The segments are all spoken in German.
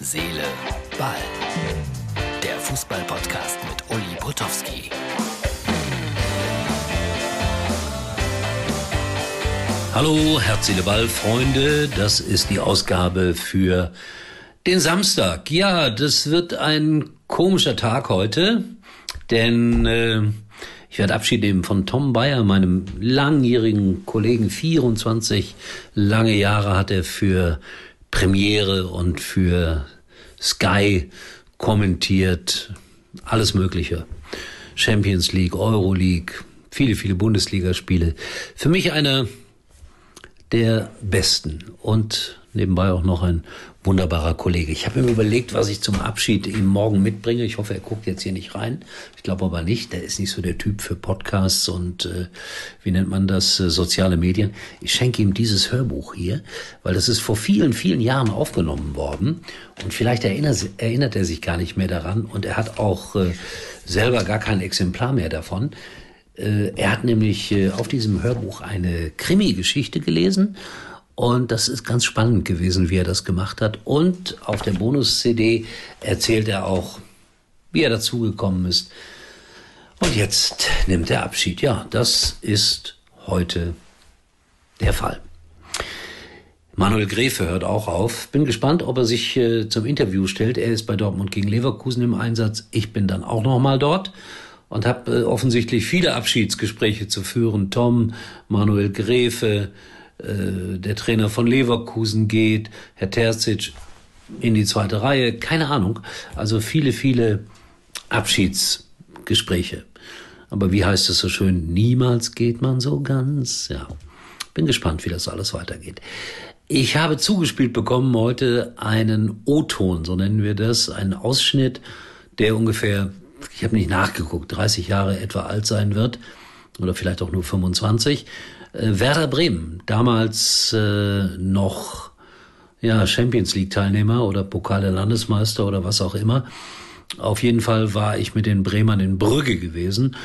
Seele, Ball. Der Fußball-Podcast mit Uli Potowski. Hallo, Herz, Seele, Ball, Freunde. Das ist die Ausgabe für den Samstag. Ja, das wird ein komischer Tag heute, denn äh, ich werde Abschied nehmen von Tom Bayer, meinem langjährigen Kollegen. 24 lange Jahre hat er für Premiere und für Sky kommentiert. Alles Mögliche. Champions League, Euro League, viele, viele Bundesligaspiele. Für mich einer der besten und nebenbei auch noch ein wunderbarer Kollege. Ich habe mir überlegt, was ich zum Abschied ihm morgen mitbringe. Ich hoffe, er guckt jetzt hier nicht rein. Ich glaube aber nicht. Der ist nicht so der Typ für Podcasts und äh, wie nennt man das, äh, soziale Medien. Ich schenke ihm dieses Hörbuch hier, weil das ist vor vielen, vielen Jahren aufgenommen worden. Und vielleicht erinnert, erinnert er sich gar nicht mehr daran. Und er hat auch äh, selber gar kein Exemplar mehr davon. Äh, er hat nämlich äh, auf diesem Hörbuch eine Krimi-Geschichte gelesen und das ist ganz spannend gewesen, wie er das gemacht hat. Und auf der Bonus-CD erzählt er auch, wie er dazugekommen ist. Und jetzt nimmt er Abschied. Ja, das ist heute der Fall. Manuel Gräfe hört auch auf. Bin gespannt, ob er sich äh, zum Interview stellt. Er ist bei Dortmund gegen Leverkusen im Einsatz. Ich bin dann auch noch mal dort und habe äh, offensichtlich viele Abschiedsgespräche zu führen. Tom, Manuel Gräfe, äh, der Trainer von Leverkusen geht, Herr Terzic in die zweite Reihe, keine Ahnung. Also viele, viele Abschiedsgespräche. Aber wie heißt es so schön? Niemals geht man so ganz. Ja, bin gespannt, wie das alles weitergeht. Ich habe zugespielt bekommen heute einen O-Ton, so nennen wir das, einen Ausschnitt, der ungefähr, ich habe nicht nachgeguckt, 30 Jahre etwa alt sein wird oder vielleicht auch nur 25 äh, Werder Bremen, damals äh, noch ja, Champions League Teilnehmer oder Pokal der Landesmeister oder was auch immer. Auf jeden Fall war ich mit den Bremern in Brügge gewesen.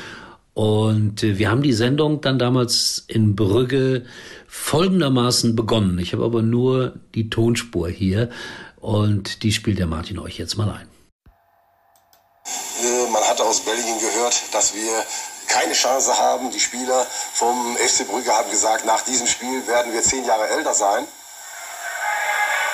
Und äh, wir haben die Sendung dann damals in Brügge folgendermaßen begonnen. Ich habe aber nur die Tonspur hier und die spielt der Martin euch jetzt mal ein. Äh, man hatte aus Belgien gehört, dass wir keine Chance haben. Die Spieler vom FC Brügge haben gesagt, nach diesem Spiel werden wir zehn Jahre älter sein.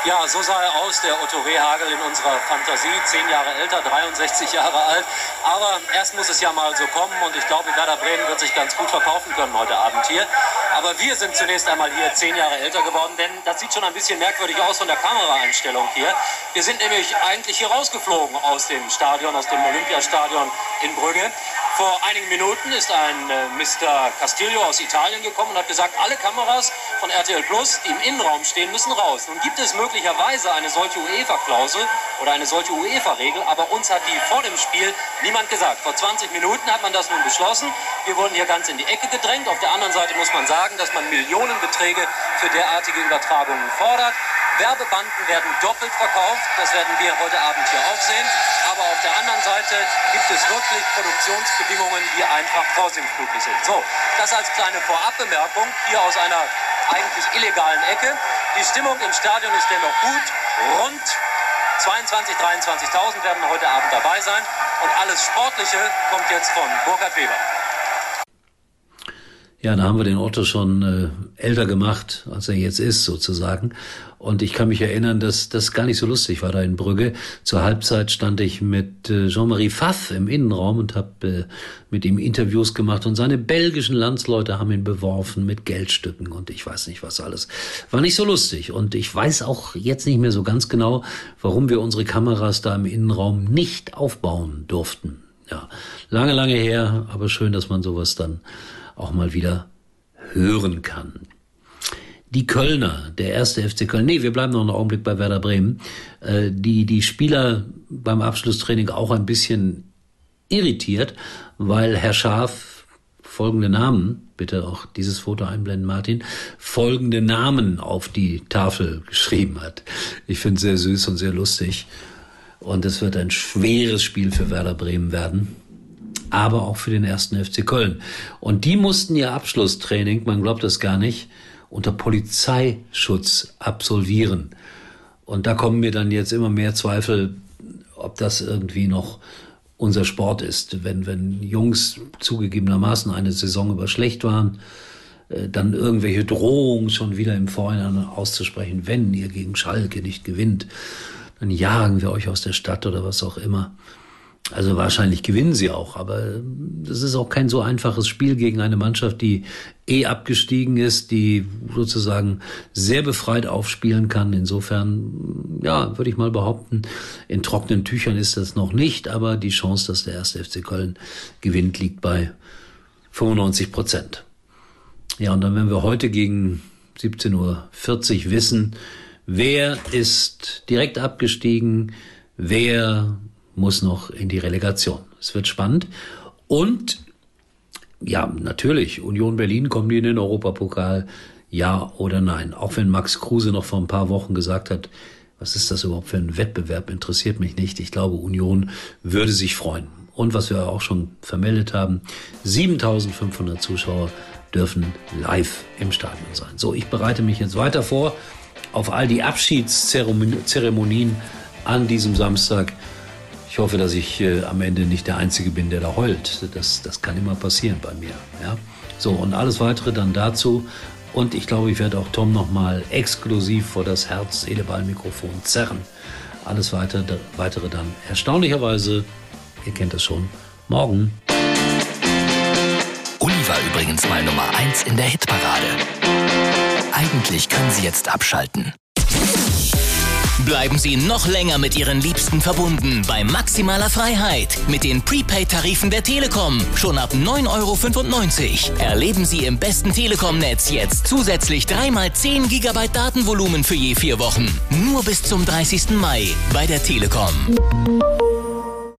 Ja, so sah er aus, der Otto Rehagel in unserer Fantasie. Zehn Jahre älter, 63 Jahre alt. Aber erst muss es ja mal so kommen und ich glaube, Werder Bremen wird sich ganz gut verkaufen können heute Abend hier. Aber wir sind zunächst einmal hier zehn Jahre älter geworden, denn das sieht schon ein bisschen merkwürdig aus von der Kameraeinstellung hier. Wir sind nämlich eigentlich hier rausgeflogen aus dem Stadion, aus dem Olympiastadion in Brügge. Vor einigen Minuten ist ein äh, Mr. Castillo aus Italien gekommen und hat gesagt, alle Kameras von RTL Plus, die im Innenraum stehen, müssen raus. Nun gibt es möglicherweise eine solche UEFA-Klausel oder eine solche UEFA-Regel, aber uns hat die vor dem Spiel niemand gesagt. Vor 20 Minuten hat man das nun beschlossen. Wir wurden hier ganz in die Ecke gedrängt. Auf der anderen Seite muss man sagen, dass man Millionenbeträge für derartige Übertragungen fordert. Werbebanden werden doppelt verkauft. Das werden wir heute Abend hier auch sehen. Aber auf der anderen Seite gibt es wirklich Produktionsbedingungen, die einfach vorsintflutlich sind. So, das als kleine Vorabbemerkung hier aus einer eigentlich illegalen Ecke. Die Stimmung im Stadion ist dennoch gut. Rund 22.000, 23.000 werden heute Abend dabei sein. Und alles Sportliche kommt jetzt von Burkhard Weber. Ja, da haben wir den Otto schon äh, älter gemacht, als er jetzt ist, sozusagen. Und ich kann mich erinnern, dass das gar nicht so lustig war da in Brügge. Zur Halbzeit stand ich mit äh, Jean-Marie Pfaff im Innenraum und habe äh, mit ihm Interviews gemacht. Und seine belgischen Landsleute haben ihn beworfen mit Geldstücken und ich weiß nicht was alles. War nicht so lustig. Und ich weiß auch jetzt nicht mehr so ganz genau, warum wir unsere Kameras da im Innenraum nicht aufbauen durften. Ja, lange, lange her, aber schön, dass man sowas dann auch mal wieder hören kann. Die Kölner, der erste FC Köln, nee, wir bleiben noch einen Augenblick bei Werder Bremen, äh, die, die Spieler beim Abschlusstraining auch ein bisschen irritiert, weil Herr Schaf folgende Namen, bitte auch dieses Foto einblenden, Martin, folgende Namen auf die Tafel geschrieben hat. Ich finde es sehr süß und sehr lustig. Und es wird ein schweres Spiel für Werder Bremen werden aber auch für den ersten FC Köln. Und die mussten ihr Abschlusstraining, man glaubt es gar nicht, unter Polizeischutz absolvieren. Und da kommen mir dann jetzt immer mehr Zweifel, ob das irgendwie noch unser Sport ist. Wenn, wenn Jungs zugegebenermaßen eine Saison über schlecht waren, äh, dann irgendwelche Drohungen schon wieder im Vorhinein auszusprechen, wenn ihr gegen Schalke nicht gewinnt, dann jagen wir euch aus der Stadt oder was auch immer. Also wahrscheinlich gewinnen sie auch, aber das ist auch kein so einfaches Spiel gegen eine Mannschaft, die eh abgestiegen ist, die sozusagen sehr befreit aufspielen kann. Insofern, ja, würde ich mal behaupten, in trockenen Tüchern ist das noch nicht, aber die Chance, dass der erste FC Köln gewinnt, liegt bei 95 Prozent. Ja, und dann werden wir heute gegen 17.40 Uhr wissen, wer ist direkt abgestiegen, wer muss noch in die Relegation. Es wird spannend. Und ja, natürlich, Union Berlin kommen die in den Europapokal, ja oder nein. Auch wenn Max Kruse noch vor ein paar Wochen gesagt hat, was ist das überhaupt für ein Wettbewerb, interessiert mich nicht. Ich glaube, Union würde sich freuen. Und was wir auch schon vermeldet haben, 7500 Zuschauer dürfen live im Stadion sein. So, ich bereite mich jetzt weiter vor auf all die Abschiedszeremonien an diesem Samstag. Ich hoffe, dass ich äh, am Ende nicht der Einzige bin, der da heult. Das, das kann immer passieren bei mir. Ja? So, und alles weitere dann dazu. Und ich glaube, ich werde auch Tom nochmal exklusiv vor das Herz-Seele-Ball-Mikrofon zerren. Alles weitere, weitere dann erstaunlicherweise, ihr kennt das schon, morgen. Uli war übrigens mal Nummer 1 in der Hitparade. Eigentlich können Sie jetzt abschalten. Bleiben Sie noch länger mit Ihren Liebsten verbunden bei maximaler Freiheit mit den Prepaid-Tarifen der Telekom. Schon ab 9,95 Euro. Erleben Sie im besten Telekom-Netz jetzt zusätzlich 3x10 GB Datenvolumen für je vier Wochen. Nur bis zum 30. Mai bei der Telekom.